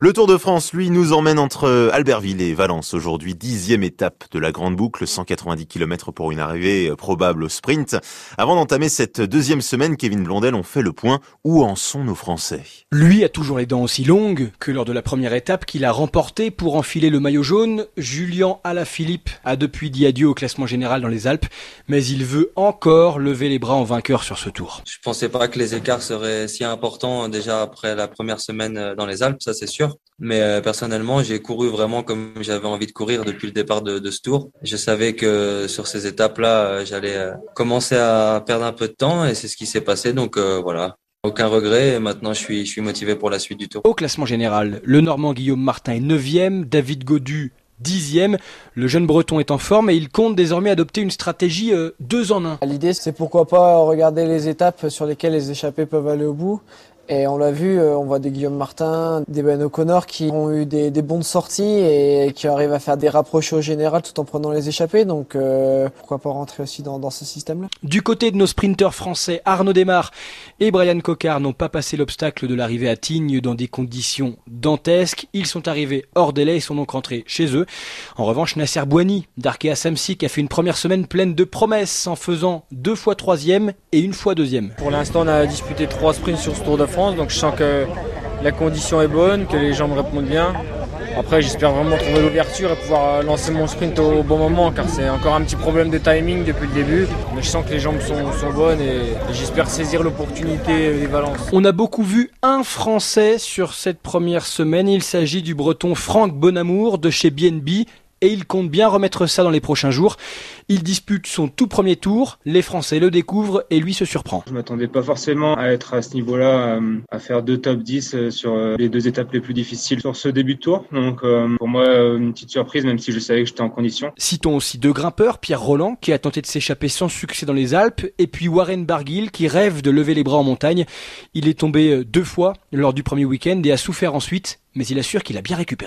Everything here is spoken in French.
Le Tour de France, lui, nous emmène entre Albertville et Valence aujourd'hui, dixième étape de la grande boucle, 190 km pour une arrivée probable au sprint. Avant d'entamer cette deuxième semaine, Kevin Blondel, on fait le point. Où en sont nos Français? Lui a toujours les dents aussi longues que lors de la première étape qu'il a remportée pour enfiler le maillot jaune. Julien Alaphilippe a depuis dit adieu au classement général dans les Alpes, mais il veut encore lever les bras en vainqueur sur ce tour. Je pensais pas que les écarts seraient si importants déjà après la première semaine dans les Alpes, ça c'est sûr. Mais euh, personnellement, j'ai couru vraiment comme j'avais envie de courir depuis le départ de, de ce tour. Je savais que sur ces étapes-là, euh, j'allais euh, commencer à perdre un peu de temps et c'est ce qui s'est passé. Donc voilà, aucun regret et maintenant je suis, je suis motivé pour la suite du tour. Au classement général, le Normand Guillaume Martin est 9e, David Godu dixième. Le jeune breton est en forme et il compte désormais adopter une stratégie deux en un. L'idée c'est pourquoi pas regarder les étapes sur lesquelles les échappés peuvent aller au bout et on l'a vu, euh, on voit des Guillaume Martin, des Ben O'Connor qui ont eu des, des bonnes sorties et qui arrivent à faire des rapprochés au général tout en prenant les échappées. Donc euh, pourquoi pas rentrer aussi dans, dans ce système-là. Du côté de nos sprinteurs français, Arnaud Desmar et Brian Cocard n'ont pas passé l'obstacle de l'arrivée à Tignes dans des conditions dantesques. Ils sont arrivés hors délai et sont donc rentrés chez eux. En revanche, Nasser Boigny d'Arkea Samsic a fait une première semaine pleine de promesses en faisant deux fois troisième et une fois deuxième. Pour l'instant, on a disputé trois sprints sur ce Tour de France donc je sens que la condition est bonne, que les gens me répondent bien. Après, j'espère vraiment trouver l'ouverture et pouvoir lancer mon sprint au bon moment, car c'est encore un petit problème de timing depuis le début. Mais je sens que les jambes sont, sont bonnes et j'espère saisir l'opportunité des Valences. On a beaucoup vu un Français sur cette première semaine. Il s'agit du Breton Franck Bonamour de chez BNB et il compte bien remettre ça dans les prochains jours. Il dispute son tout premier tour, les Français le découvrent et lui se surprend. Je m'attendais pas forcément à être à ce niveau-là, euh, à faire deux top 10 euh, sur euh, les deux étapes les plus difficiles sur ce début de tour. Donc pour moi, une petite surprise, même si je savais que j'étais en condition. Citons aussi deux grimpeurs, Pierre Roland qui a tenté de s'échapper sans succès dans les Alpes, et puis Warren Barguil qui rêve de lever les bras en montagne. Il est tombé deux fois lors du premier week-end et a souffert ensuite, mais il assure qu'il a bien récupéré.